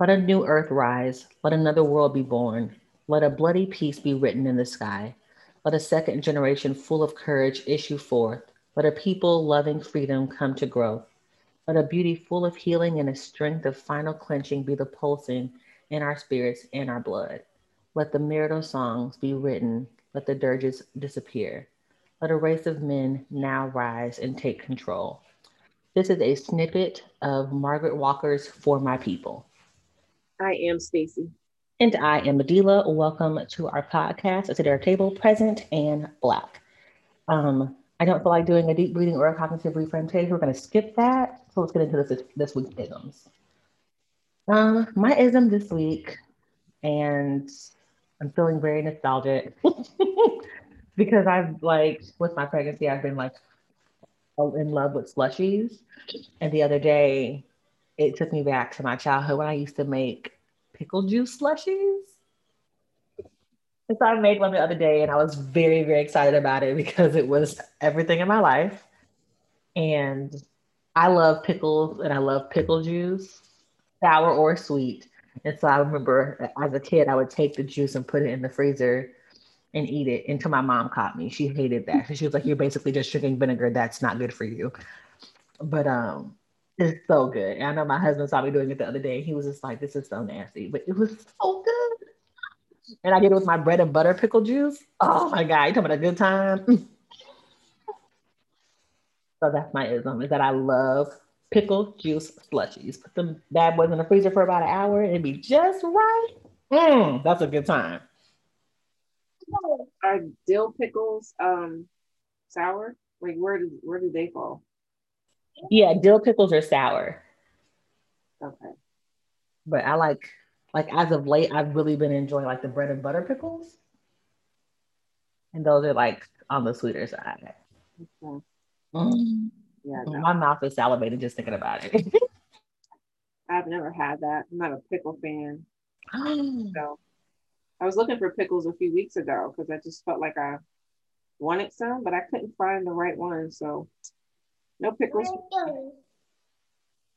Let a new earth rise. Let another world be born. Let a bloody peace be written in the sky. Let a second generation full of courage issue forth. Let a people loving freedom come to growth. Let a beauty full of healing and a strength of final clenching be the pulsing in our spirits and our blood. Let the marital songs be written. Let the dirges disappear. Let a race of men now rise and take control. This is a snippet of Margaret Walker's For My People. I am Stacy. And I am Adila. Welcome to our podcast. It's at our table, present and black. Um, I don't feel like doing a deep breathing or a cognitive reframe today. we're going to skip that. So let's get into this this week's isms. Um, my ism this week, and I'm feeling very nostalgic because I've like with my pregnancy, I've been like in love with slushies. And the other day, it took me back to my childhood when I used to make pickle juice slushies. And so I made one the other day and I was very, very excited about it because it was everything in my life. And I love pickles and I love pickle juice, sour or sweet. And so I remember as a kid, I would take the juice and put it in the freezer and eat it until my mom caught me. She hated that. She was like, You're basically just drinking vinegar. That's not good for you. But um, it's so good. And I know my husband saw me doing it the other day. He was just like, this is so nasty, but it was so good. And I did it with my bread and butter pickle juice. Oh my God, you talking about a good time? so that's my ism, is that I love pickle juice slushies. Put them bad boys in the freezer for about an hour and be just right. Mm, that's a good time. Are dill pickles um sour? Like where do where do they fall? Yeah, dill pickles are sour. Okay. But I like like as of late, I've really been enjoying like the bread and butter pickles. And those are like on the sweeter side. Okay. Mm. Yeah. No. My mouth is salivating just thinking about it. I've never had that. I'm not a pickle fan. so I was looking for pickles a few weeks ago because I just felt like I wanted some, but I couldn't find the right one. So no pickles.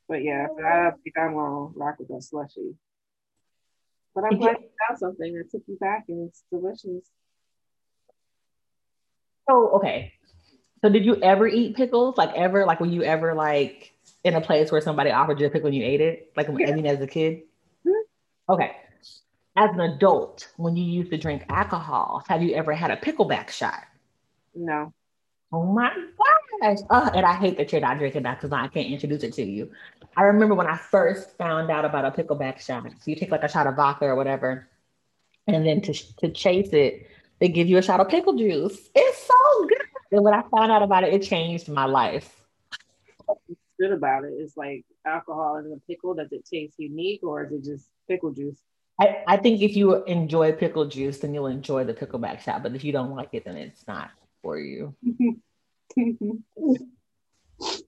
But yeah, I think I'm gonna rock with that slushy. But I'm glad you found something that took you back and it's delicious. So okay. So did you ever eat pickles? Like ever? Like when you ever like in a place where somebody offered you a pickle and you ate it? Like yeah. I mean as a kid? Mm-hmm. Okay. As an adult, when you used to drink alcohol, have you ever had a pickleback shot? No. Oh my gosh. Oh, and I hate that you're not drinking that because I can't introduce it to you. I remember when I first found out about a pickleback shot. So you take like a shot of vodka or whatever, and then to, to chase it, they give you a shot of pickle juice. It's so good. And when I found out about it, it changed my life. What's good about it is like alcohol in the pickle. Does it taste unique or is it just pickle juice? I, I think if you enjoy pickle juice, then you'll enjoy the pickleback shot. But if you don't like it, then it's not for you.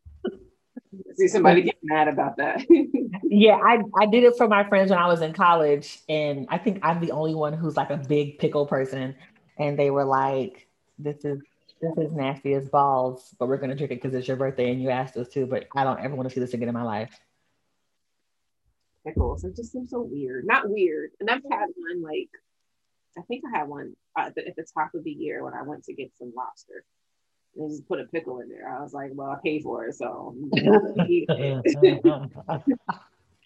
See somebody get mad about that. yeah, I, I did it for my friends when I was in college. And I think I'm the only one who's like a big pickle person. And they were like, this is this is nasty as balls, but we're gonna drink it because it's your birthday and you asked us to, but I don't ever want to see this again in my life. Pickles, it just seems so weird. Not weird. And I've had one like I think I had one uh, the, at the top of the year when I went to get some lobster. And just put a pickle in there. I was like, well, I paid for it, so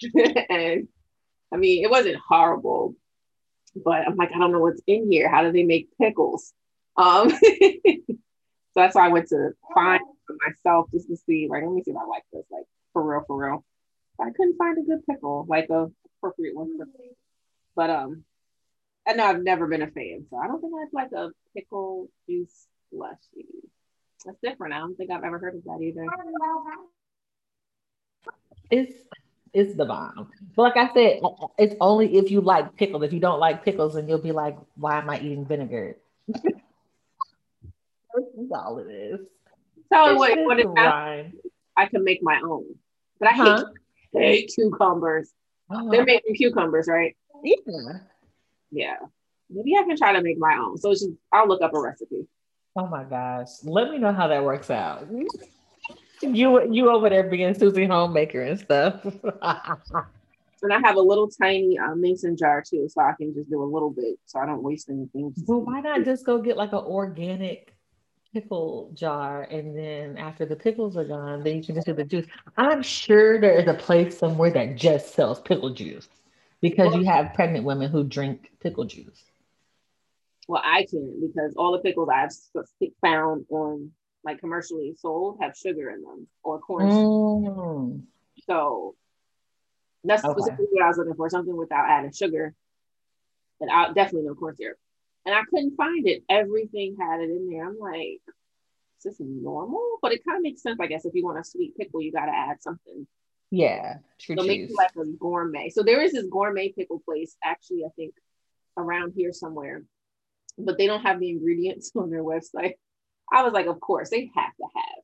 and I mean, it wasn't horrible, but I'm like, I don't know what's in here. How do they make pickles? Um, so that's why I went to find for myself just to see, like, let me see if I like this, like for real, for real. I couldn't find a good pickle, like a appropriate one for me. But um, I know I've never been a fan, so I don't think I'd like a pickle juice slushy. That's different. I don't think I've ever heard of that either. It's it's the bomb. But like I said, uh, uh, it's only if you like pickles. If you don't like pickles, then you'll be like, why am I eating vinegar? That's all it is. So what, what if I, I can make my own? But I huh? hate, hate cucumbers. Oh. They're making cucumbers, right? Yeah. Yeah. Maybe I can try to make my own. So just, I'll look up a recipe. Oh my gosh. Let me know how that works out. You you over there being Susie homemaker and stuff. And I have a little tiny uh, mason jar too, so I can just do a little bit, so I don't waste anything. Well, why not just go get like an organic pickle jar, and then after the pickles are gone, then you can just do the juice. I'm sure there is a place somewhere that just sells pickle juice because you have pregnant women who drink pickle juice. Well, I can't because all the pickles I've found on like commercially sold have sugar in them or corn. Mm. So that's okay. specifically what I was looking for, something without adding sugar. And I definitely no corn syrup. And I couldn't find it. Everything had it in there. I'm like, is this normal? But it kind of makes sense, I guess. If you want a sweet pickle, you got to add something. Yeah, true. So make it like a gourmet. So there is this gourmet pickle place, actually, I think around here somewhere, but they don't have the ingredients on their website. I was like, of course, they have to have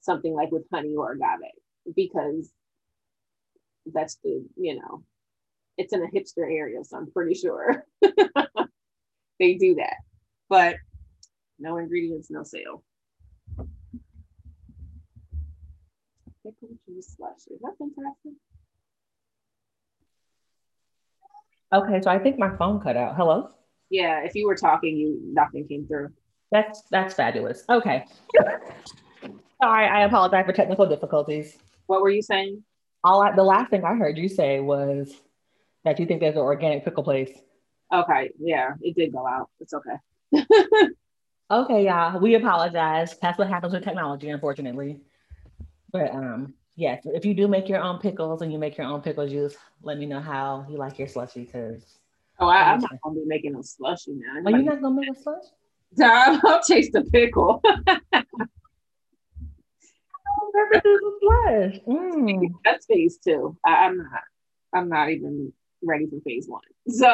something like with honey or agave because that's the, you know, it's in a hipster area, so I'm pretty sure they do that. But no ingredients, no sale. Slushy. That's interesting. Okay, so I think my phone cut out. Hello? Yeah, if you were talking, you nothing came through. That's that's fabulous. Okay. Sorry, I apologize for technical difficulties. What were you saying? All I, the last thing I heard you say was that you think there's an organic pickle place. Okay, yeah, it did go out. It's okay. okay, y'all. We apologize. That's what happens with technology, unfortunately. But um, yes, if you do make your own pickles and you make your own pickle juice, let me know how you like your slushy because. Oh, I, am not gonna be making no slushy now. Are you not gonna make a slush? I'll taste the pickle. mm. That's phase two. I, I'm not. I'm not even ready for phase one. So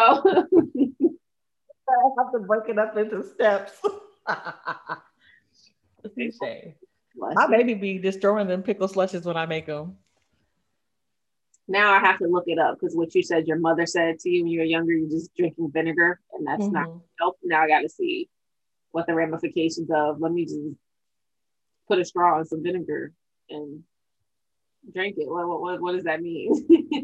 I have to break it up into steps. My baby be destroying them pickle slushes when I make them. Now I have to look it up because what you said your mother said to you when you were younger, you're just drinking vinegar, and that's mm-hmm. not help. Now I got to see what the ramifications of. Let me just put a straw in some vinegar and drink it. What, what, what does that mean?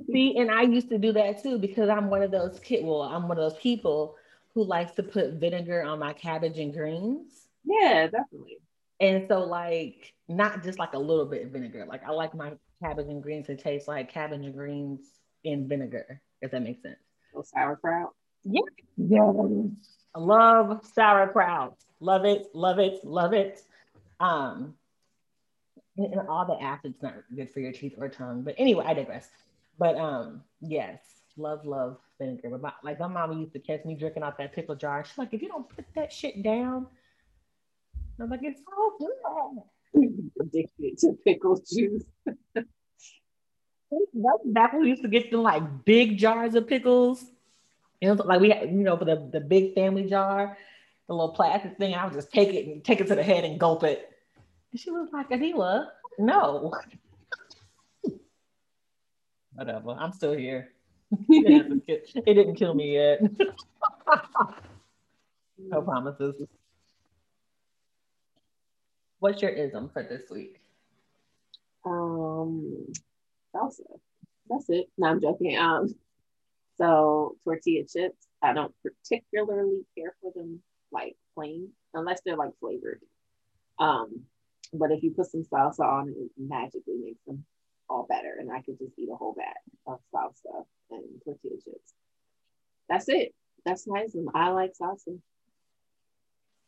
See, and I used to do that too because I'm one of those kid. Well, I'm one of those people who likes to put vinegar on my cabbage and greens. Yeah, definitely. And so, like, not just like a little bit of vinegar. Like, I like my cabbage and greens to taste like cabbage and greens in vinegar. If that makes sense. Oh, sauerkraut. Yeah. Yeah. I love sauerkraut. Love it. Love it. Love it. Um, and, and all the acids not good for your teeth or tongue. But anyway, I digress. But um, yes, love, love vinegar. But my, like my mama used to catch me drinking out that pickle jar. She's like, if you don't put that shit down, I'm like, it's so good. Addicted to pickle juice. Back when we used to get them like big jars of pickles. You know, like we had, you know, for the, the big family jar, the little plastic thing, I would just take it and take it to the head and gulp it. And she was like, Anila, no. Whatever. I'm still here. it, didn't kill me yet. no promises. What's your ism for this week? Um, salsa. That's it. No, I'm joking. Um, so tortilla chips. I don't particularly care for them like plain, unless they're like flavored. Um, but if you put some salsa on it, it magically makes them all better. And I could just eat a whole bag of salsa and tortilla chips. That's it. That's nice. And I like salsa.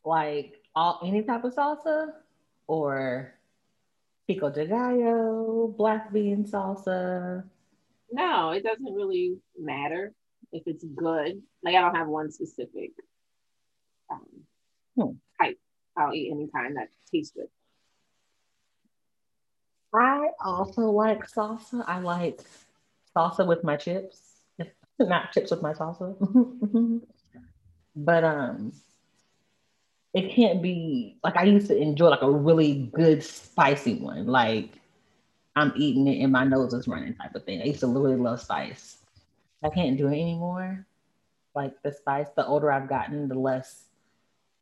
Like all any type of salsa or pico de gallo, black bean salsa? No, it doesn't really matter if it's good. Like I don't have one specific um, hmm. type. I'll eat any kind that tastes good. I also like salsa. I like salsa with my chips, not chips with my salsa. but um, it can't be like I used to enjoy like a really good spicy one, like I'm eating it and my nose is running type of thing. I used to really love spice. I can't do it anymore. Like the spice, the older I've gotten, the less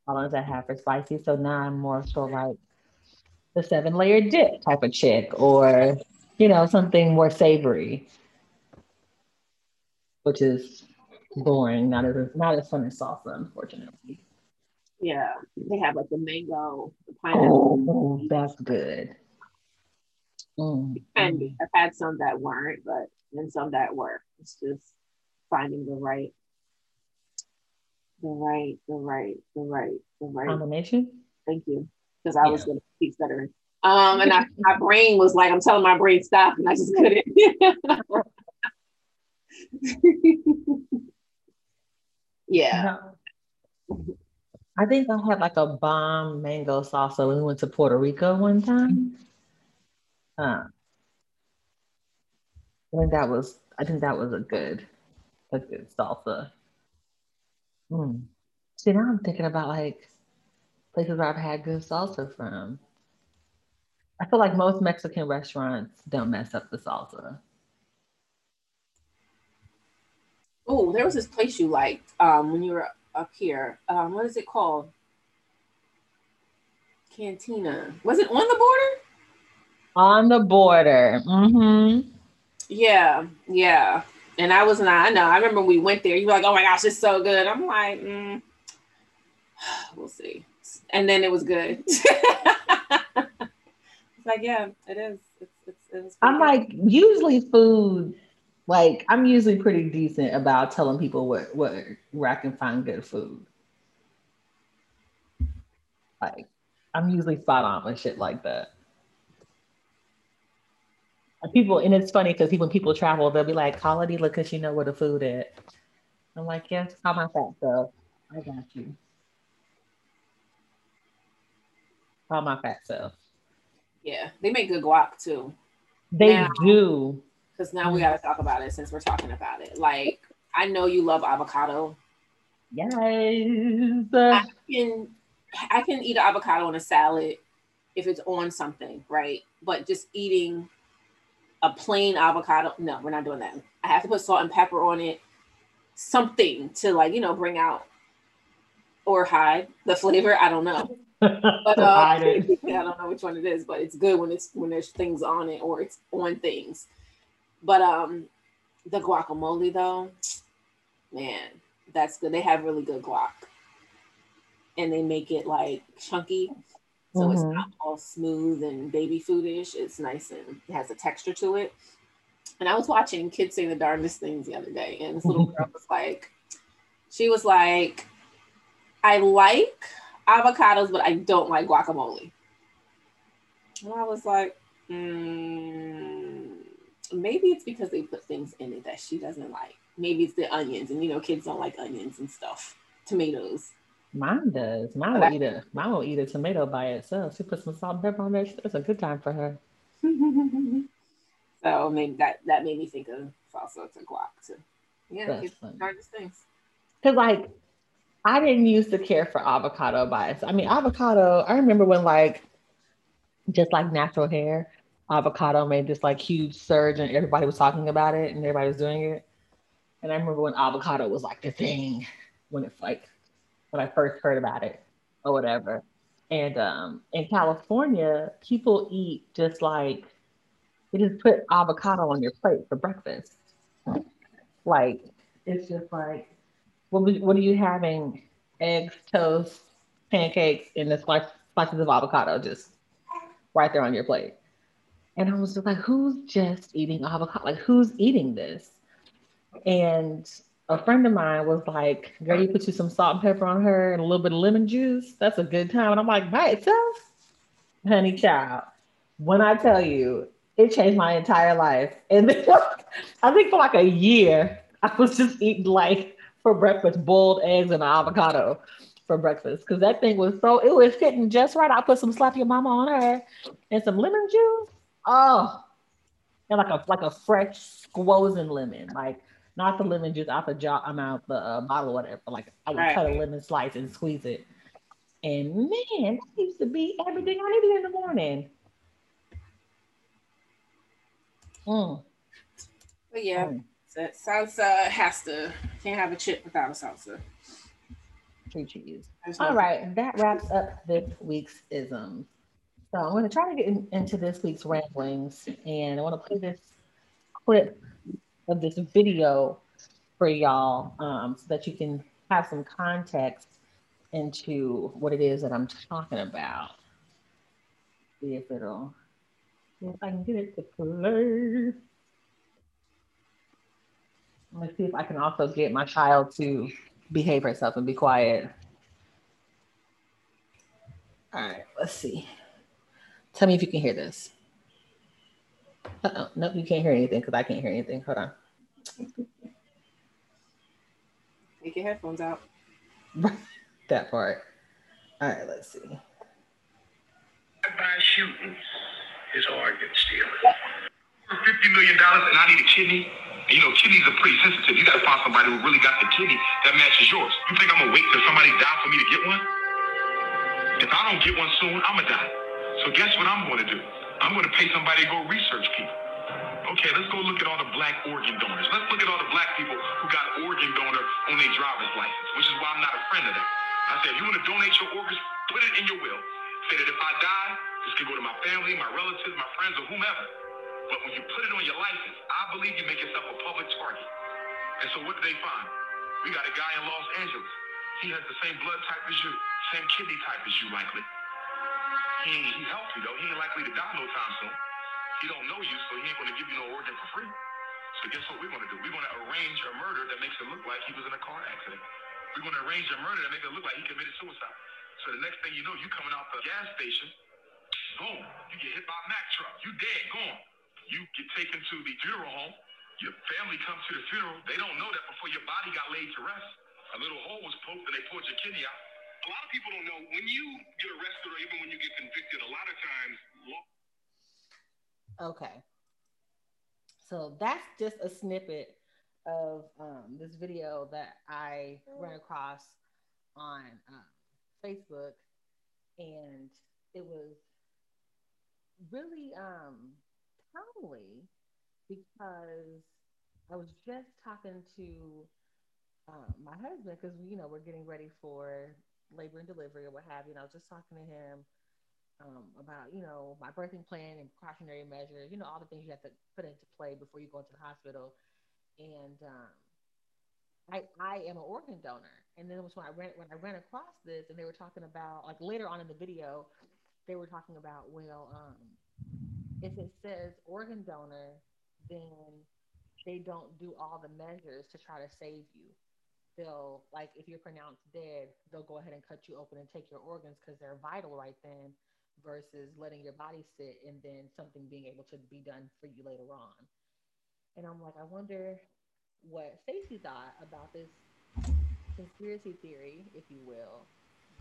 tolerance I have for spicy. So now I'm more so like the seven layer dip type of chick or, you know, something more savory. which is boring. Not as not as fun as salsa, unfortunately. Yeah, they have like the mango, the pineapple. Oh, that's good. Mm. And I've had some that weren't, but and some that were. It's just finding the right, the right, the right, the right, the right combination. Thank you, because I yeah. was going to speak better. Um, and I, my brain was like, I'm telling my brain stop, and I just couldn't. yeah. I think I had like a bomb mango salsa when we went to Puerto Rico one time. Uh, I think that was I think that was a good a good salsa. Mm. See now I'm thinking about like places where I've had good salsa from. I feel like most Mexican restaurants don't mess up the salsa. Oh, there was this place you liked um, when you were up here. Um, what is it called? Cantina. Was it on the border? On the border. Mm-hmm. Yeah, yeah. And I was not, I know. I remember we went there. You were like, oh my gosh, it's so good. I'm like, mm, we'll see. And then it was good. it's like, yeah, it is. It's, it's, it's I'm good. like, usually food, like, I'm usually pretty decent about telling people what, what where I can find good food. Like, I'm usually spot on with shit like that people, and it's funny because when people travel, they'll be like, "Call Adila because you know where the food is." I'm like, "Yes, call my fat self. I got you. Call my fat self." Yeah, they make good guac too. They now, do. Because now we got to talk about it since we're talking about it. Like, I know you love avocado. Yes. I can I can eat an avocado on a salad if it's on something, right? But just eating a plain avocado. No, we're not doing that. I have to put salt and pepper on it, something to like, you know, bring out or hide the flavor. I don't know. But uh, I don't know which one it is, but it's good when it's when there's things on it or it's on things. But um the guacamole though, man, that's good. They have really good guac. And they make it like chunky. So mm-hmm. it's not all smooth and baby foodish. It's nice and it has a texture to it. And I was watching kids say the darndest things the other day, and this little girl was like, she was like, I like avocados, but I don't like guacamole. And I was like, mm, maybe it's because they put things in it that she doesn't like. Maybe it's the onions, and you know, kids don't like onions and stuff, tomatoes. Mine does. Mine will eat a mine will eat a tomato by itself. She put some salt and pepper on there. It's a good time for her. so maybe that that made me think of salsa to guac too. Yeah, it's hardest things. Cause like I didn't used to care for avocado itself. I mean avocado, I remember when like just like natural hair, avocado made this like huge surge and everybody was talking about it and everybody was doing it. And I remember when avocado was like the thing when it's like when I first heard about it or whatever. And um, in California, people eat just like they just put avocado on your plate for breakfast. Like it's just like, what, what are you having? Eggs, toast, pancakes, and the slices of avocado just right there on your plate. And I was just like, who's just eating avocado? Like, who's eating this? And a friend of mine was like, girl, you put you some salt and pepper on her and a little bit of lemon juice. That's a good time. And I'm like, by itself? Honey child, when I tell you, it changed my entire life. And then, I think for like a year, I was just eating like for breakfast, boiled eggs and avocado for breakfast. Cause that thing was so, it was hitting just right. I put some your mama on her and some lemon juice. Oh, and like a like a fresh squozen lemon. Like not the lemon juice out the jar, I'm out the uh, bottle, whatever. Like I would right. cut a lemon slice and squeeze it. And man, that used to be everything I needed in the morning. Mm. But yeah, mm. so salsa has to can't have a chip without a salsa. True cheese. All right, that wraps up this week's isms. So I'm going to try to get in, into this week's ramblings, and I want to play this clip of this video for y'all um, so that you can have some context into what it is that I'm talking about. See if it'll, if I can get it to play. Let's see if I can also get my child to behave herself and be quiet. All right, let's see. Tell me if you can hear this. Uh-oh, nope, you can't hear anything because I can't hear anything. Hold on. Take your headphones out. that part. All right, let's see. By shooting is organ stealing. Fifty million dollars, and I need a kidney. And you know, kidneys are pretty sensitive. You got to find somebody who really got the kidney that matches yours. You think I'm gonna wait till somebody die for me to get one? If I don't get one soon, I'm gonna die. So guess what I'm gonna do? I'm gonna pay somebody to go research people. Okay, let's go look at all the black organ donors. Let's look at all the black people who got organ donor on their driver's license, which is why I'm not a friend of that. I said, if you want to donate your organs, put it in your will. Say that if I die, this can go to my family, my relatives, my friends, or whomever. But when you put it on your license, I believe you make yourself a public target. And so what did they find? We got a guy in Los Angeles. He has the same blood type as you, same kidney type as you, likely. He, he's healthy though. He ain't likely to die no time soon. He don't know you, so he ain't gonna give you no organ for free. So guess what we're gonna do? We're gonna arrange a murder that makes it look like he was in a car accident. We're gonna arrange a murder that makes it look like he committed suicide. So the next thing you know, you coming out the gas station, boom, you get hit by a Mack truck. You dead, gone. You get taken to the funeral home. Your family comes to the funeral. They don't know that before your body got laid to rest, a little hole was poked and they pulled your kidney out. A lot of people don't know when you get arrested or even when you get convicted. A lot of times, Okay. So that's just a snippet of um, this video that I ran across on um, Facebook, and it was really um, timely because I was just talking to um, my husband because you know we're getting ready for labor and delivery or what have you, and I was just talking to him um, about you know my birthing plan and precautionary measures, you know all the things you have to put into play before you go into the hospital. And um, I I am an organ donor, and then it was when I ran when I ran across this, and they were talking about like later on in the video, they were talking about well, um, if it says organ donor, then they don't do all the measures to try to save you. They'll like if you're pronounced dead, they'll go ahead and cut you open and take your organs because they're vital right then versus letting your body sit and then something being able to be done for you later on. And I'm like, I wonder what Stacey thought about this conspiracy theory, if you will,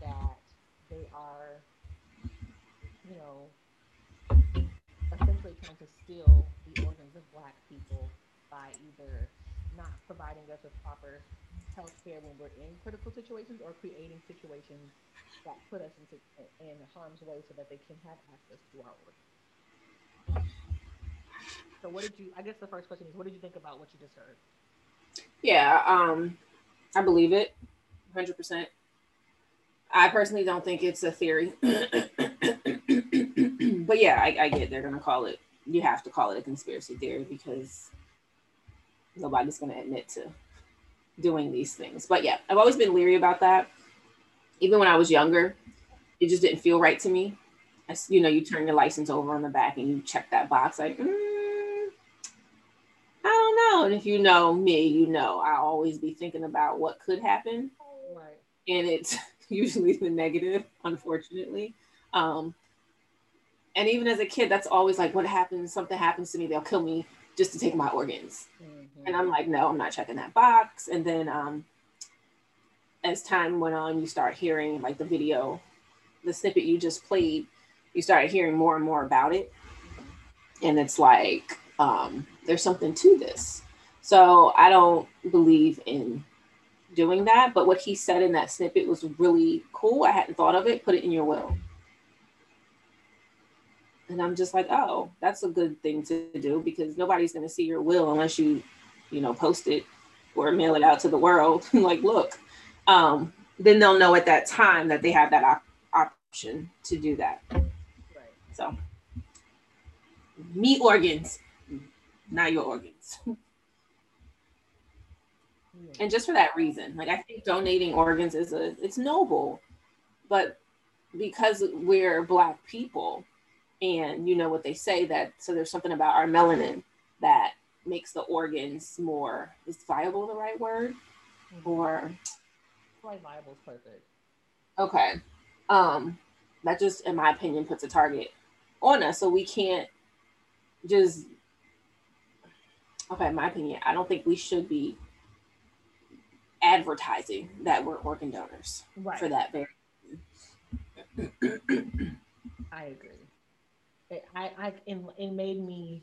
that they are, you know, essentially trying to steal the organs of Black people by either not providing us with proper health care when we're in critical situations or creating situations that put us into in harm's way so that they can have access to our work. So what did you I guess the first question is what did you think about what you just heard? Yeah, um I believe it 100%. I personally don't think it's a theory. but yeah, I, I get they're to call it, you have to call it a conspiracy theory because nobody's to admit to doing these things. But yeah, I've always been leery about that even when I was younger, it just didn't feel right to me. As, you know, you turn your license over on the back and you check that box like, mm, I don't know. And if you know me, you know I always be thinking about what could happen, right. and it's usually the negative, unfortunately. Um, and even as a kid, that's always like, what happens? Something happens to me, they'll kill me just to take my organs. Mm-hmm. And I'm like, no, I'm not checking that box. And then um, as time went on, you start hearing like the video, the snippet you just played, you started hearing more and more about it. And it's like, um, there's something to this. So I don't believe in doing that. But what he said in that snippet was really cool. I hadn't thought of it. Put it in your will. And I'm just like, oh, that's a good thing to do because nobody's going to see your will unless you, you know, post it or mail it out to the world. like, look, um, then they'll know at that time that they have that op- option to do that. Right. So, me organs, not your organs. and just for that reason like i think donating organs is a it's noble but because we're black people and you know what they say that so there's something about our melanin that makes the organs more is viable the right word mm-hmm. or like viable is perfect okay um that just in my opinion puts a target on us so we can't just okay in my opinion i don't think we should be advertising that we're organ donors right. for that very I agree. It, I, I it, it made me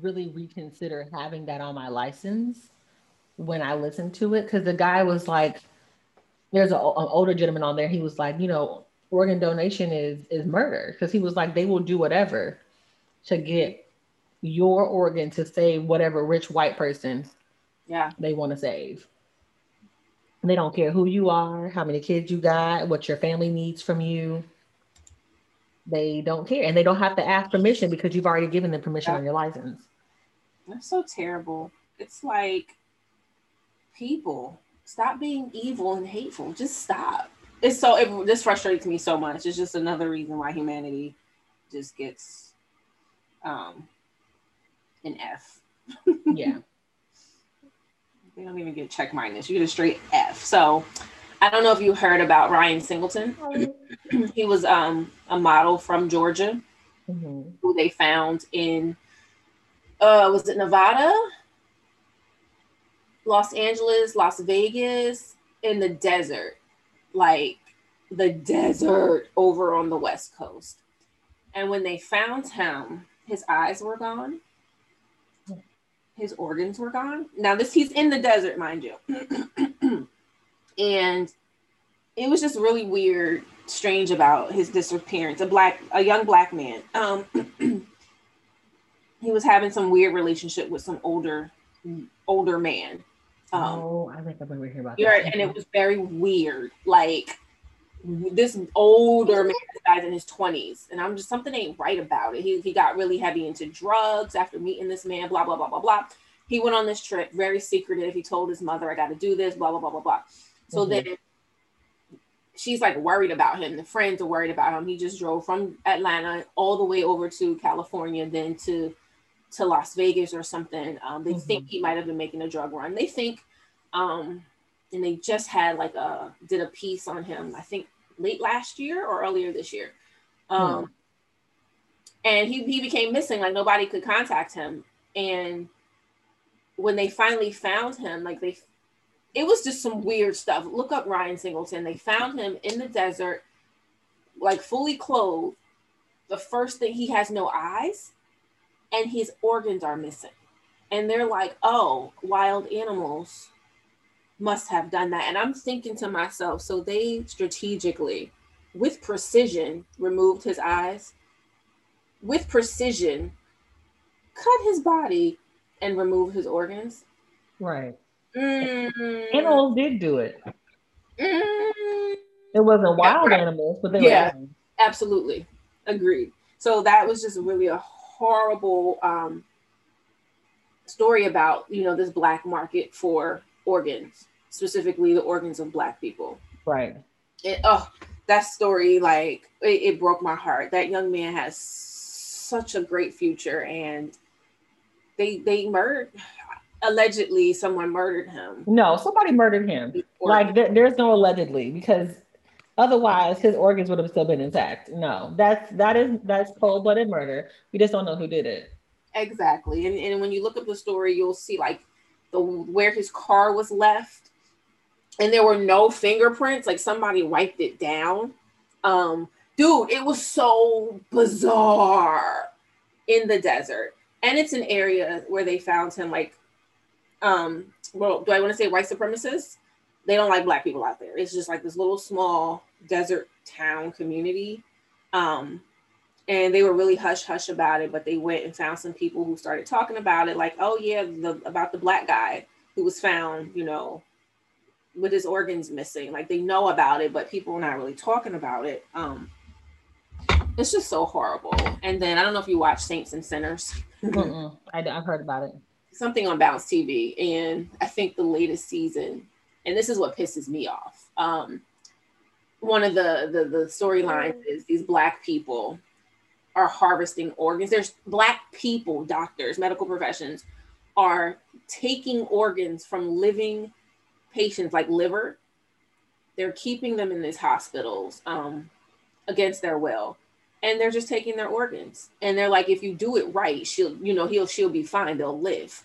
really reconsider having that on my license when I listened to it because the guy was like, there's a, an older gentleman on there. He was like, you know, organ donation is is murder because he was like, they will do whatever to get your organ to save whatever rich white person yeah they want to save. They don't care who you are, how many kids you got, what your family needs from you. They don't care. And they don't have to ask permission because you've already given them permission yeah. on your license. That's so terrible. It's like people stop being evil and hateful. Just stop. It's so it, this frustrates me so much. It's just another reason why humanity just gets um an F. yeah. They don't even get check minus. You get a straight F. So I don't know if you heard about Ryan Singleton. he was um, a model from Georgia mm-hmm. who they found in uh, was it Nevada, Los Angeles, Las Vegas, in the desert, like the desert over on the west coast. And when they found him, his eyes were gone his organs were gone. Now this he's in the desert, mind you. and it was just really weird, strange about his disappearance. A black, a young black man. Um, he was having some weird relationship with some older, older man. Um, oh, I remember hearing about that. And it was very weird. Like this older man dies in his 20s and i'm just something ain't right about it he, he got really heavy into drugs after meeting this man blah blah blah blah blah he went on this trip very secretive he told his mother i got to do this blah blah blah blah blah so mm-hmm. then she's like worried about him the friends are worried about him he just drove from atlanta all the way over to california then to to las vegas or something um, they mm-hmm. think he might have been making a drug run they think um and they just had like a did a piece on him i think late last year or earlier this year um hmm. and he, he became missing like nobody could contact him and when they finally found him like they it was just some weird stuff look up ryan singleton they found him in the desert like fully clothed the first thing he has no eyes and his organs are missing and they're like oh wild animals must have done that. And I'm thinking to myself, so they strategically, with precision, removed his eyes, with precision, cut his body and remove his organs. Right. Mm. Animals did do it. Mm. It wasn't wild yeah, animals, but they yeah, were. Absolutely. Agreed. So that was just really a horrible um, story about, you know, this black market for organs specifically the organs of black people. Right. It, oh, that story, like it, it broke my heart. That young man has such a great future, and they they murdered. Allegedly, someone murdered him. No, somebody murdered him. Like there's no allegedly because otherwise his organs would have still been intact. No, that's that is that's cold blooded murder. We just don't know who did it. Exactly, and and when you look up the story, you'll see like the where his car was left and there were no fingerprints like somebody wiped it down um dude it was so bizarre in the desert and it's an area where they found him like um well do i want to say white supremacists they don't like black people out there it's just like this little small desert town community um and they were really hush hush about it but they went and found some people who started talking about it like oh yeah the about the black guy who was found you know with his organs missing. Like they know about it, but people are not really talking about it. Um, it's just so horrible. And then I don't know if you watch Saints and Sinners. I, have heard about it. Something on Bounce TV, and I think the latest season, and this is what pisses me off. Um, one of the the, the storylines is these black people are harvesting organs. There's black people, doctors, medical professions are taking organs from living patients like liver. They're keeping them in these hospitals um, against their will. And they're just taking their organs. And they're like, if you do it right, she'll, you know, he'll, she'll be fine. They'll live.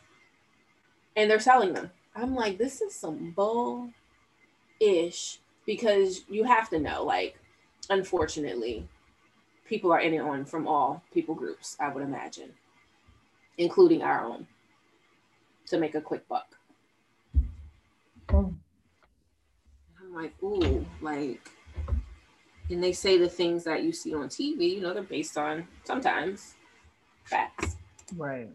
And they're selling them. I'm like, this is some bull ish because you have to know, like, unfortunately, people are in it on from all people groups, I would imagine, including our own, to make a quick buck. Oh. I'm like, ooh, like, and they say the things that you see on TV, you know, they're based on sometimes facts. Right.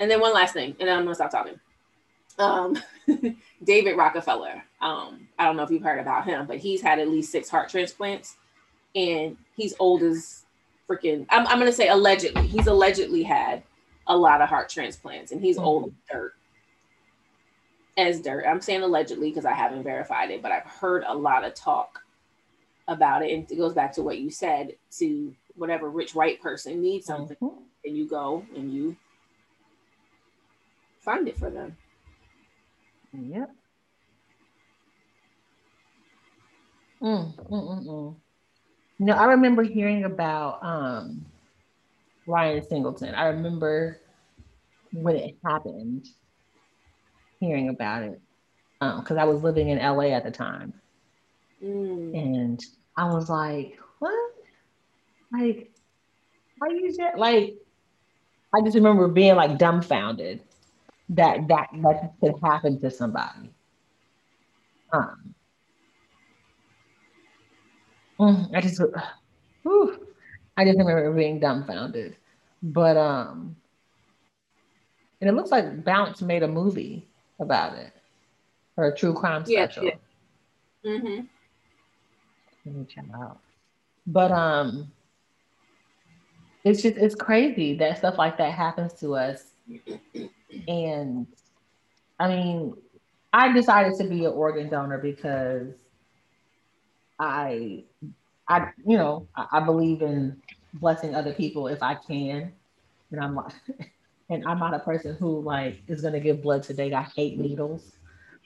And then one last thing, and then I'm gonna stop talking. Um, David Rockefeller. Um, I don't know if you've heard about him, but he's had at least six heart transplants and he's old as freaking I'm, I'm gonna say allegedly he's allegedly had a lot of heart transplants and he's mm-hmm. old as dirt as dirt i'm saying allegedly because i haven't verified it but i've heard a lot of talk about it and it goes back to what you said to whatever rich white person needs something mm-hmm. and you go and you find it for them yep mm, mm, mm, mm. No, I remember hearing about um, Ryan Singleton. I remember when it happened, hearing about it because um, I was living in LA at the time, mm. and I was like, "What? Like, how you just like?" I just remember being like dumbfounded that that that could happen to somebody. Um, Mm, I just, whew, I just remember being dumbfounded. But um, and it looks like Bounce made a movie about it, or a true crime special. Yeah. yeah. Mm-hmm. Let me check out. But um, it's just it's crazy that stuff like that happens to us. And I mean, I decided to be an organ donor because I, I, you know, I, I believe in blessing other people if I can. And I'm like, and I'm not a person who like is gonna give blood today. I hate needles,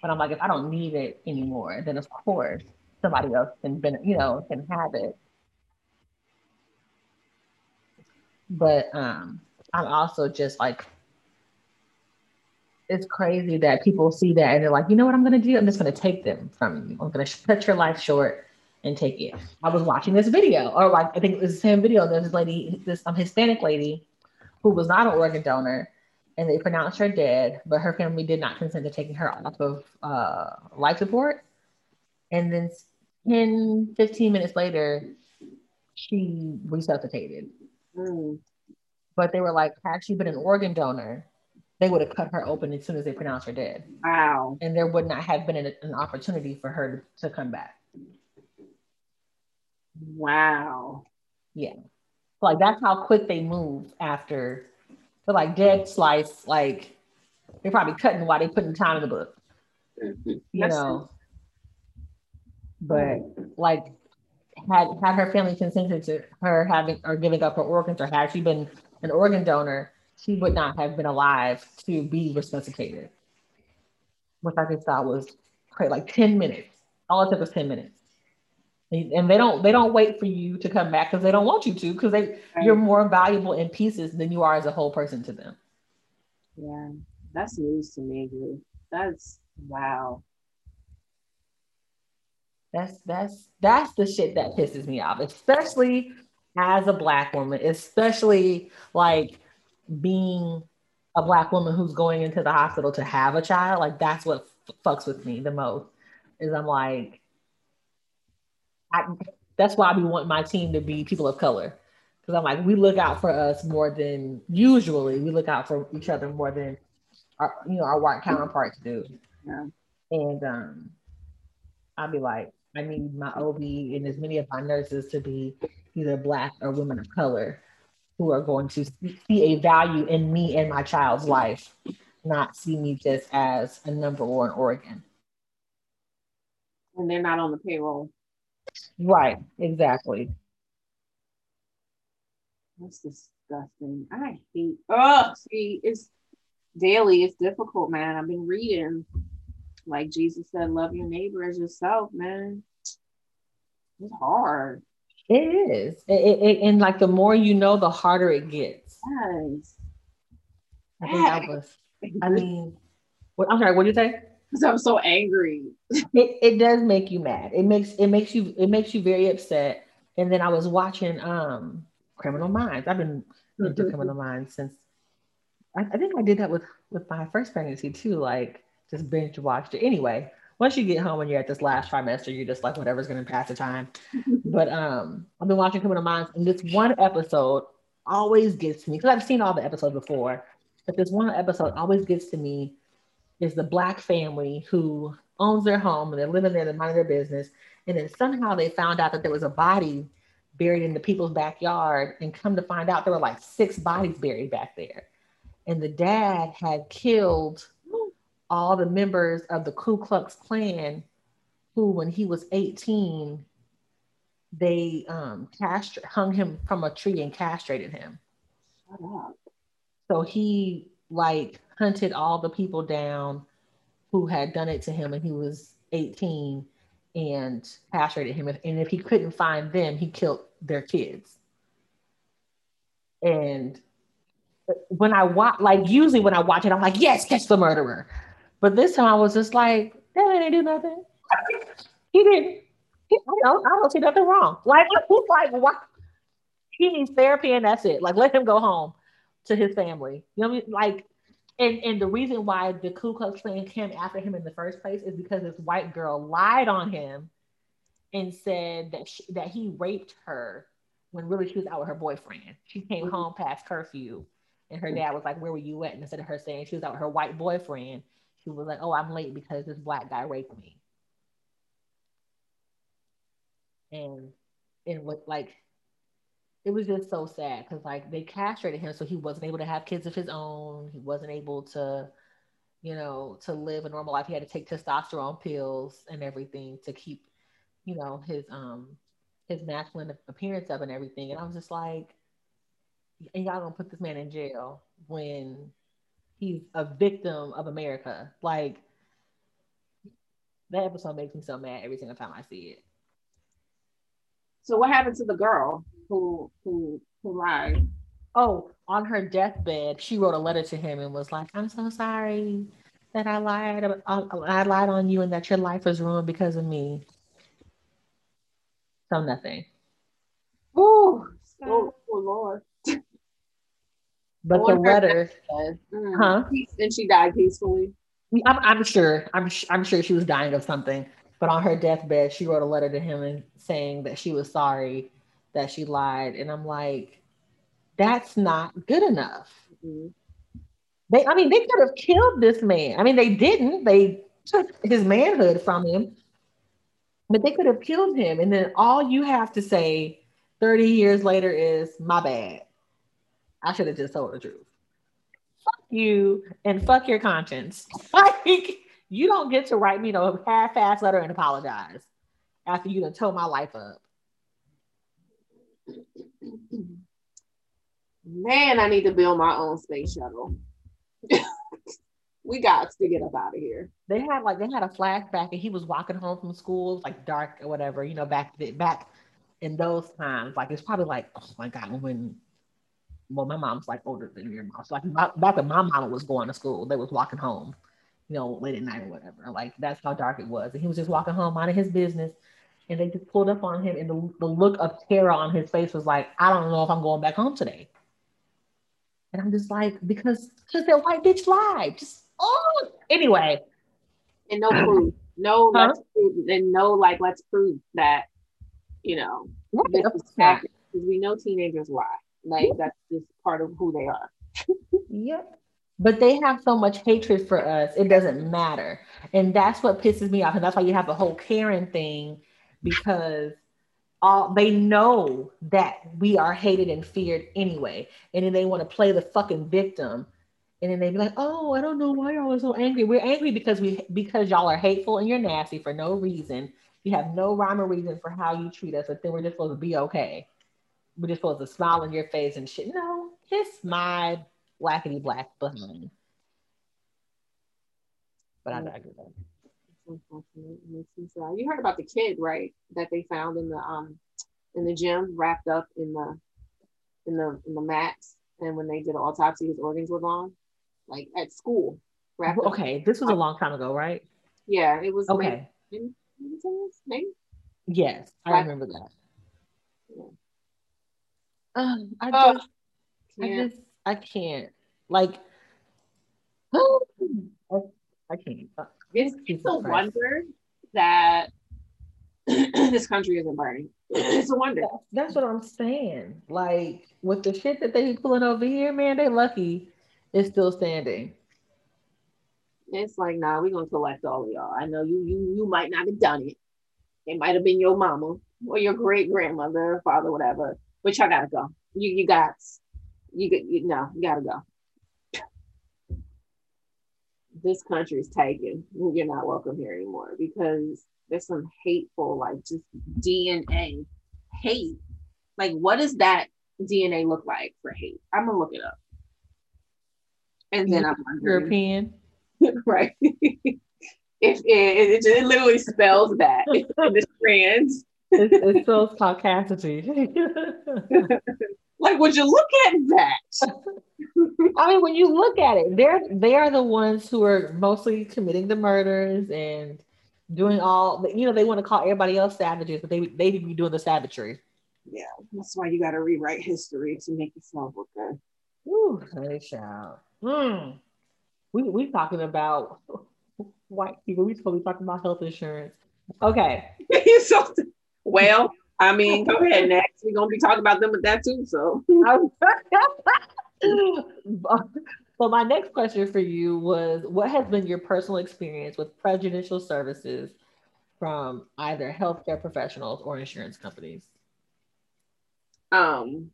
but I'm like, if I don't need it anymore, then of course somebody else can, you know, can have it. But um, I'm also just like, it's crazy that people see that and they're like, you know what I'm gonna do? I'm just gonna take them from you. I'm gonna cut your life short and take it. I was watching this video, or like I think it was the same video. There's this lady, this um, Hispanic lady, who was not an organ donor, and they pronounced her dead, but her family did not consent to taking her off of uh, life support. And then 10, 15 minutes later, she resuscitated. Mm. But they were like, had she been an organ donor, they would have cut her open as soon as they pronounced her dead. Wow. And there would not have been an, an opportunity for her to, to come back. Wow. Yeah. Like that's how quick they move after the like dead slice, like they're probably cutting while they're putting time in the book. Mm-hmm. You that's know. But like had had her family consented to her having or giving up her organs or had she been an organ donor, she would not have been alive to be resuscitated. Which I just thought was great, like 10 minutes. All it took was 10 minutes and they don't they don't wait for you to come back because they don't want you to because they right. you're more valuable in pieces than you are as a whole person to them yeah that's news to me dude. that's wow that's that's that's the shit that pisses me off especially as a black woman especially like being a black woman who's going into the hospital to have a child like that's what f- fucks with me the most is i'm like I, that's why we want my team to be people of color. Because I'm like, we look out for us more than usually we look out for each other more than our, you know, our white counterparts do. Yeah. And um, I'll be like, I need my OB and as many of my nurses to be either black or women of color who are going to see a value in me and my child's life not see me just as a number or an organ. And they're not on the payroll. Right, exactly. That's disgusting. I hate oh see it's daily, it's difficult, man. I've been reading. Like Jesus said, love your neighbor as yourself, man. It's hard. It is. It, it, and like the more you know, the harder it gets. Yes. I think that was, I mean, what, I'm sorry, what did you say? Because I'm so angry. It, it does make you mad. It makes it makes you it makes you very upset. And then I was watching um Criminal Minds. I've been into Criminal Minds since I, I think I did that with with my first pregnancy too. Like just binge watched it. Anyway, once you get home and you're at this last trimester, you're just like whatever's gonna pass the time. but um I've been watching Criminal Minds and this one episode always gets to me because I've seen all the episodes before, but this one episode always gets to me is the black family who owns their home and they're living there, they're minding their business. And then somehow they found out that there was a body buried in the people's backyard. And come to find out, there were like six bodies buried back there. And the dad had killed all the members of the Ku Klux Klan who, when he was 18, they um, castr- hung him from a tree and castrated him. Up. So he like hunted all the people down who had done it to him when he was 18 and castrated him. And if he couldn't find them, he killed their kids. And when I watch, like usually when I watch it, I'm like, yes, catch the murderer. But this time I was just like, that man didn't do nothing. He didn't. He, I, don't, I don't see nothing wrong. Like, he's like, what? He needs therapy and that's it. Like, let him go home to his family. You know what I mean? Like, and, and the reason why the Ku Klux Klan came after him in the first place is because this white girl lied on him and said that she, that he raped her when really she was out with her boyfriend. She came home past curfew, and her dad was like, "Where were you at?" And instead of her saying she was out with her white boyfriend, she was like, "Oh, I'm late because this black guy raped me." And and what like it was just so sad because like they castrated him so he wasn't able to have kids of his own. He wasn't able to you know to live a normal life. He had to take testosterone pills and everything to keep you know his um his masculine appearance up and everything. And i was just like and y'all gonna put this man in jail when he's a victim of america like that episode makes me so mad every single time i see it So what happened to the girl who who who lied? Oh, on her deathbed, she wrote a letter to him and was like, "I'm so sorry that I lied. ab- I, I lied on you, and that your life was ruined because of me." So nothing. Ooh, oh, oh Lord. But the letter, Mm. huh? And she died peacefully. I'm, I'm sure. I'm I'm sure she was dying of something. But on her deathbed, she wrote a letter to him and saying that she was sorry that she lied. And I'm like, that's not good enough. Mhm. They, I mean, they could have killed this man. I mean, they didn't. They took his manhood from him, but they could have killed him. And then all you have to say 30 years later is, my bad. I should have just told the truth. Fuck you and fuck your conscience. Like, you don't get to write me no half-ass letter and apologize after you done tore my life up. Man, I need to build my own space shuttle. we got to get up out of here. they had like they had a flashback and he was walking home from school, like dark or whatever, you know, back back in those times. Like it's probably like, oh my God, when well, my mom's like older than your mom. So like back when my mom was going to school, they was walking home, you know, late at night or whatever. Like that's how dark it was. And he was just walking home, minding his business. And they just pulled up on him, and the, the look of terror on his face was like, I don't know if I'm going back home today. And I'm just like, because because that white bitch lied. Just oh anyway. And no proof. No, Huh? let's prove, and no, like, let's prove that, you know, this is accurate. Because we know teenagers lie. Like, that's just part of who they are. Yep. But they have so much hatred for us, it doesn't matter. And that's what pisses me off. And that's why you have the whole Karen thing, because all they know that we are hated and feared anyway. And then they want to play the fucking victim and then they'd be like, "Oh, I don't know why y'all are so angry. We're angry because we because y'all are hateful and you're nasty for no reason. You have no rhyme or reason for how you treat us, but then we're just supposed to be okay. We're just supposed to smile on your face and shit. No, kiss my blackity black behind. But I digress. You heard about the kid, right? That they found in the um in the gym, wrapped up in the in the in the mats, and when they did an autopsy, his organs were gone like at school. Okay, this was a long time ago, right? Yeah, it was. Okay. Maybe, maybe? Yes, I remember that. Um, I oh, just, I just, I can't. Like, I, can't. Uh, it's, it's a wonder that this country isn't burning. It's a wonder. That's what I'm saying. Like with the shit that they be pulling over here, man, they lucky it's still standing. It's like, nah, we're gonna collect all of y'all. I know you you you might not have done it. It might have been your mama or your great grandmother, father, whatever. But y'all gotta go. You you got you get you no, you gotta go. This country's taken. You're not welcome here anymore because there's some hateful, like just DNA hate. Like, what does that DNA look like for hate? I'm gonna look it up. And then I'm European. right. it, it, it, it, literally spells that in the strands. It, it spells caucasity. like, would you look at that? I mean, when you look at it, they're they are the ones who are mostly committing the murders and doing all. You know, they want to call everybody else savages, but they they be doing the savagery. Yeah, that's why you got to rewrite history to make yourself look good. Ooh, hey, child. Hmm. We we talking about white people. We supposed to be talking about health insurance. Okay. so, well, I mean, go ahead next. We're gonna be talking about them with that too. So. so my next question for you was, what has been your personal experience with prejudicial services from either healthcare professionals or insurance companies? Um,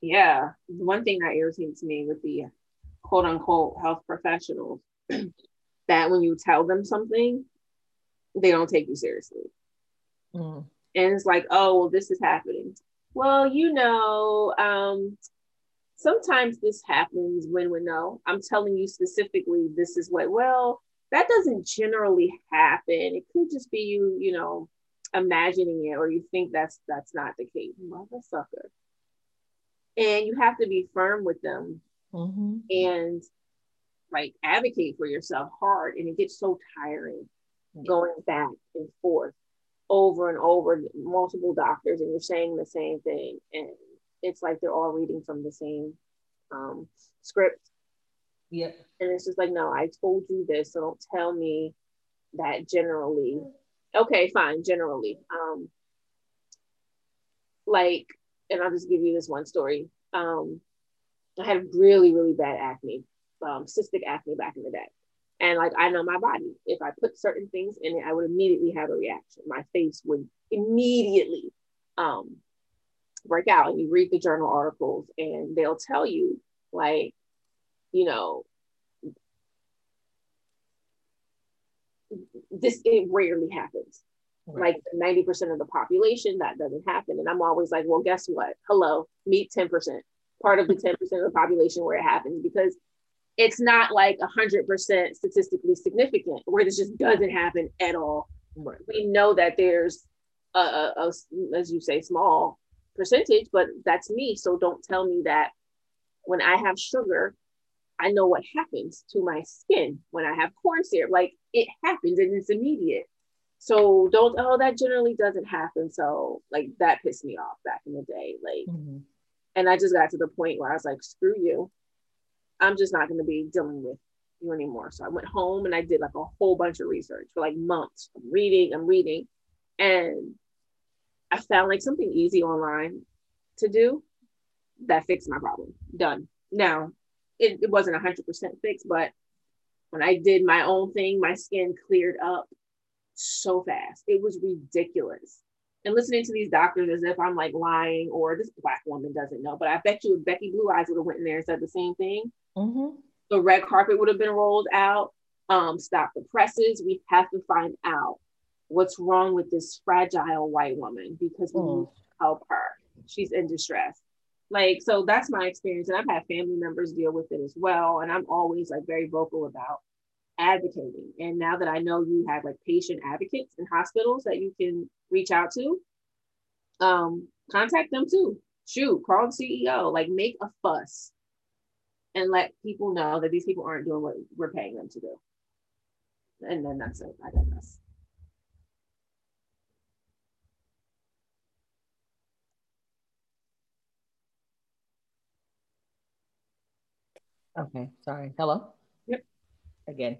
yeah, one thing that irritates me with the quote unquote health professionals that when you tell them something, they don't take you seriously. Mm. And it's like, oh, well, this is happening. Well, you know, um, sometimes this happens when we know. I'm telling you specifically, this is what, well, that doesn't generally happen. It could just be you, you know, imagining it or you think that's that's not the case. Motherfucker and you have to be firm with them mm-hmm. and like advocate for yourself hard and it gets so tiring going back and forth over and over. Multiple doctors and you're saying the same thing and it's like they're all reading from the same um, script. Yep. And it's just like no i told you this so don't tell me that generally. Okay fine generally. Um like and I'll just give you this one story. Um, I had really, really bad acne, um, cystic acne back in the day. And like I know my body, if I put certain things in it, I would immediately have a reaction. My face would immediately um, break out. And you read the journal articles, and they'll tell you, like, you know, this it rarely happens like 90% of the population, that doesn't happen. And I'm always like, well, guess what? Hello, meet 10%, part of the 10% of the population where it happens because it's not like 100% statistically significant where this just doesn't happen at all. Right. We know that there's a, a, a, as you say, small percentage, but that's me. So don't tell me that when I have sugar, I know what happens to my skin when I have corn syrup. Like it happens and it's immediate. So don't oh that generally doesn't happen. So like that pissed me off back in the day. Like mm-hmm. and I just got to the point where I was like, screw you. I'm just not gonna be dealing with you anymore. So I went home and I did like a whole bunch of research for like months. I'm reading, I'm reading, and I found like something easy online to do that fixed my problem. Done. Now, it, it wasn't 100% fixed, but when I did my own thing, my skin cleared up so fast. It was ridiculous. And listening to these doctors as if I'm like lying or this black woman doesn't know. But I bet you if Becky Blue Eyes would have went in there and said the same thing, Mm-hmm. the red carpet would have been rolled out. Um, stop the presses. We have to find out what's wrong with this fragile white woman because we Mm. need to help her. She's in distress. Like, so that's my experience. And I've had family members deal with it as well. And I'm always like very vocal about advocating. And now that I know you have like patient advocates in hospitals that you can reach out to, um, contact them too. Shoot, call the CEO, like make a fuss and let people know that these people aren't doing what we're paying them to do. And then that's it. I digress. Okay, sorry. Hello? Yep. Again.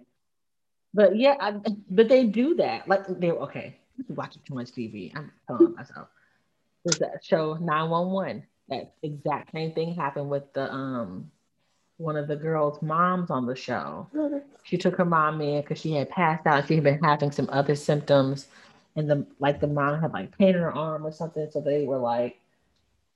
But yeah, I, but they do that. Like they're okay. Watching too much TV. I'm telling myself. There's that show 911. That exact same thing happened with the um one of the girls' moms on the show. She took her mom in because she had passed out. She had been having some other symptoms, and the like the mom had like pain in her arm or something. So they were like,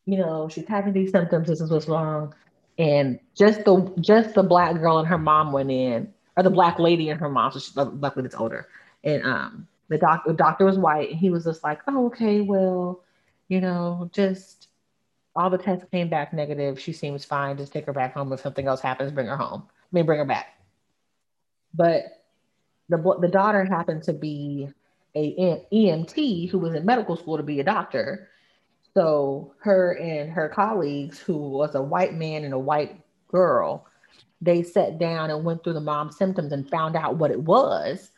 you know, she's having these symptoms. This is what's wrong. And just the just the black girl and her mom went in, or the black lady and her mom. So she, luckily it's older. And um, the doctor the doctor was white, and he was just like, oh, okay, well, you know, just all the tests came back negative. She seems fine. Just take her back home. If something else happens, bring her home. I mean, bring her back. But the the daughter happened to be a EMT who was in medical school to be a doctor. So her and her colleagues, who was a white man and a white girl, they sat down and went through the mom's symptoms and found out what it was,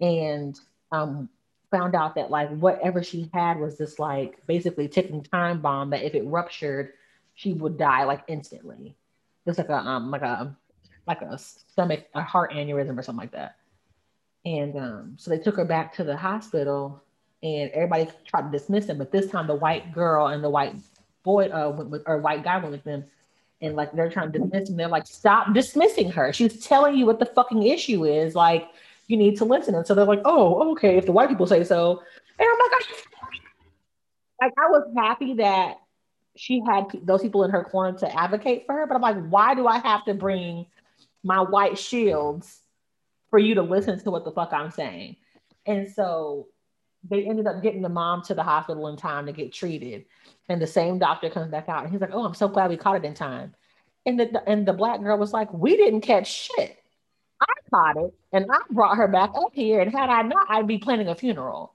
and um, found out that like whatever she had was this like basically ticking time bomb that if it ruptured, she would die like instantly. It's like a um like a like a stomach a heart aneurysm or something like that. And um, so they took her back to the hospital, and everybody tried to dismiss him. But this time, the white girl and the white boy, uh, went with, or white guy went with them, and like they're trying to dismiss him. They're like, "Stop dismissing her. She's telling you what the fucking issue is. Like, you need to listen." And so they're like, "Oh, okay, if the white people say so." And I'm like, like I was happy that she had those people in her corner to advocate for her, but I'm like, why do I have to bring my white shields for you to listen to what the fuck I'm saying? And so they ended up getting the mom to the hospital in time to get treated. And the same doctor comes back out and he's like, Oh, I'm so glad we caught it in time. And the and the black girl was like, We didn't catch shit. I caught it and I brought her back up here. And had I not, I'd be planning a funeral.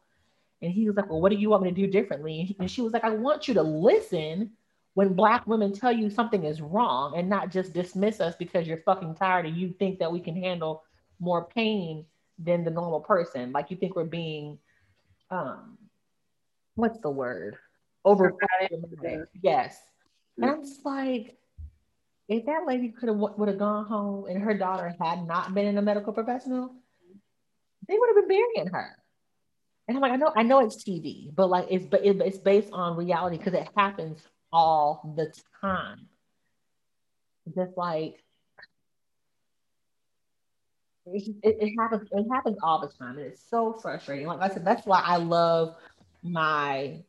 And he was like, Well, what do you want me to do differently? And she was like, I want you to listen when black women tell you something is wrong and not just dismiss us because you're fucking tired and you think that we can handle more pain than the normal person. Like you think we're being um what's the word? Over yes. And I'm just like, if that lady could have would have gone home and her daughter had not been in a medical professional, they would have been burying her. And I'm like, I know, I know it's TV, but like it's but it's based on reality because it happens all the time. Just like it, it happens, it happens all the time, and it's so frustrating. Like I said, that's why I love my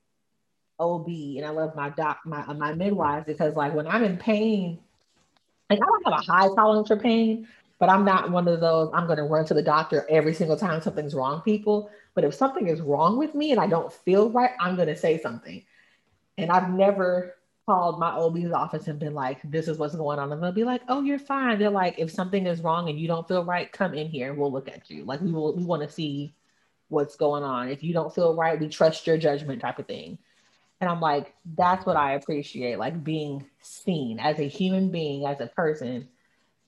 OB and I love my doc, my uh, my midwives because like when I'm in pain, like I don't have a high tolerance for pain, but I'm not one of those I'm going to run to the doctor every single time something's wrong. People, but if something is wrong with me and I don't feel right, I'm going to say something. And I've never called my OB's office and been like, "This is what's going on," and they'll be like, "Oh, you're fine." They're like, "If something is wrong and you don't feel right, come in here and we'll look at you. Like we will, we want to see what's going on. If you don't feel right, we trust your judgment, type of thing." And I'm like, that's what I appreciate, like being seen as a human being, as a person.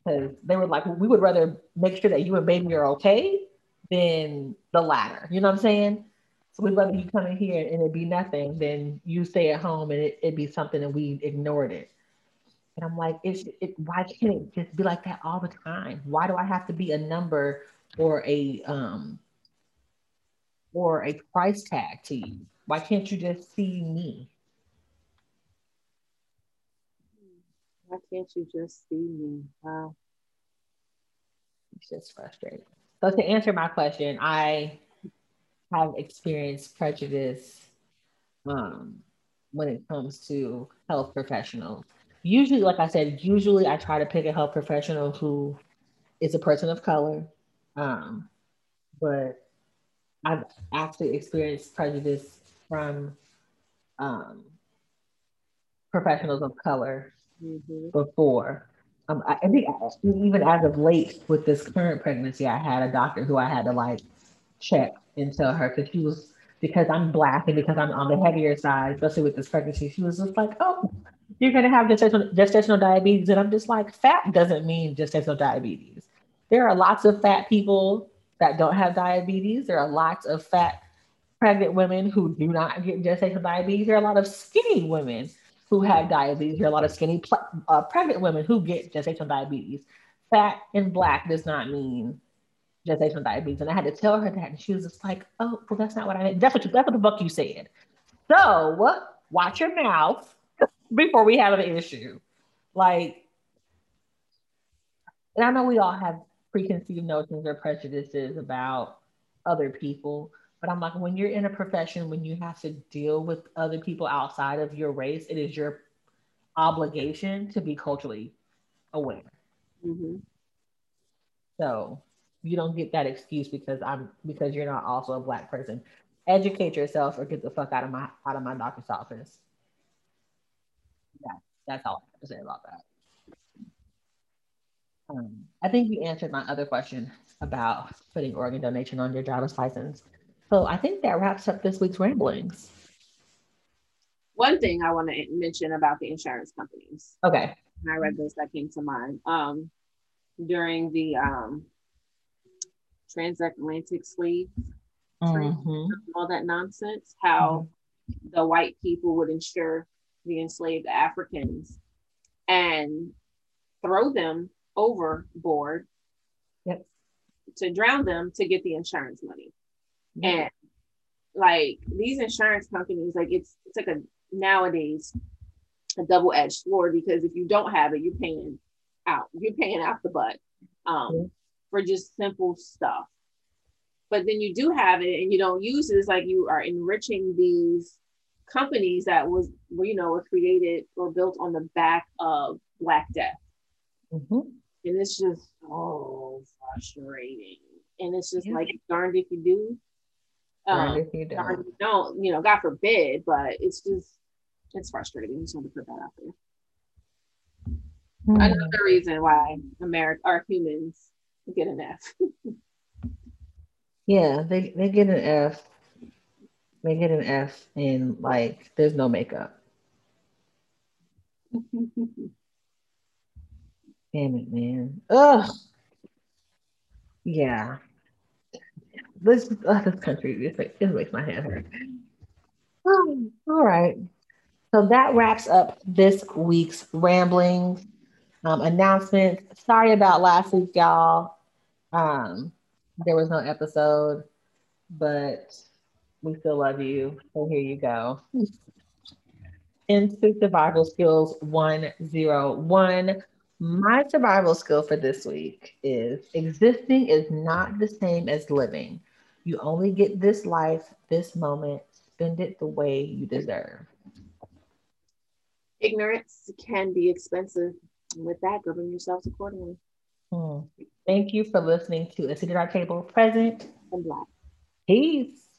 Because they were like, we would rather make sure that you and baby are okay than the latter. You know what I'm saying? So we'd rather you come in here and it be nothing than you stay at home and it, it be something and we ignored it. And I'm like, it's it, why can't it just be like that all the time? Why do I have to be a number or a um or a price tag to you? Why can't you just see me? Why can't you just see me? Wow. It's just frustrating. So to answer my question, I have experienced prejudice um, when it comes to health professionals. Usually, like I said, usually I try to pick a health professional who is a person of color. Um, but I've actually experienced prejudice from um, professionals of color mm-hmm. before. Um, I, I think even as of late with this current pregnancy, I had a doctor who I had to like check and tell her because she was because I'm black and because I'm on the heavier side, especially with this pregnancy, she was just like, "Oh, you're gonna have gestational, gestational diabetes," and I'm just like, "Fat doesn't mean gestational diabetes. There are lots of fat people that don't have diabetes. There are lots of fat pregnant women who do not get gestational diabetes. There are a lot of skinny women who have diabetes. There are a lot of skinny uh, pregnant women who get gestational diabetes. Fat and black does not mean gestational diabetes. And I had to tell her that. And she was just like, oh, well, that's not what I meant. That's what, you, that's what the fuck you said. So watch your mouth before we have an issue. Like, and I know we all have preconceived notions or prejudices about other people. But I'm like, when you're in a profession, when you have to deal with other people outside of your race, it is your obligation to be culturally aware. Mm-hmm. So you don't get that excuse because I'm because you're not also a black person. Educate yourself or get the fuck out of my out of my doctor's office. Yeah, that's all I have to say about that. Um, I think you answered my other question about putting organ donation on your driver's license. So I think that wraps up this week's ramblings. One thing I want to mention about the insurance companies. Okay. I read this that came to mind. Um, during the um, transatlantic slave mm-hmm. all that nonsense, how mm-hmm. the white people would insure the enslaved Africans and throw them overboard yep. to drown them to get the insurance money. And like these insurance companies, like it's it's like a nowadays a double-edged sword because if you don't have it, you're paying out. You're paying out the butt um, for just simple stuff. But then you do have it and you don't use it. It's like you are enriching these companies that was you know were created or built on the back of Black Death. Mm-hmm. And it's just so frustrating. And it's just yeah. like darned if you do, um, if you don't. you don't, you know, God forbid, but it's just, it's frustrating. Just want to put that out there. Mm. Another reason why America, our humans get an F. yeah, they, they get an F. They get an F and like there's no makeup. Damn it, man. Ugh. Yeah this this country it makes, it makes my head hurt. All right. So that wraps up this week's ramblings um, announcements. Sorry about last week, y'all. Um, there was no episode, but we still love you. So here you go. Into survival skills 101. My survival skill for this week is existing is not the same as living. You only get this life, this moment. Spend it the way you deserve. Ignorance can be expensive. With that, govern yourselves accordingly. Hmm. Thank you for listening to A Seat at Our Table, present and black. Peace.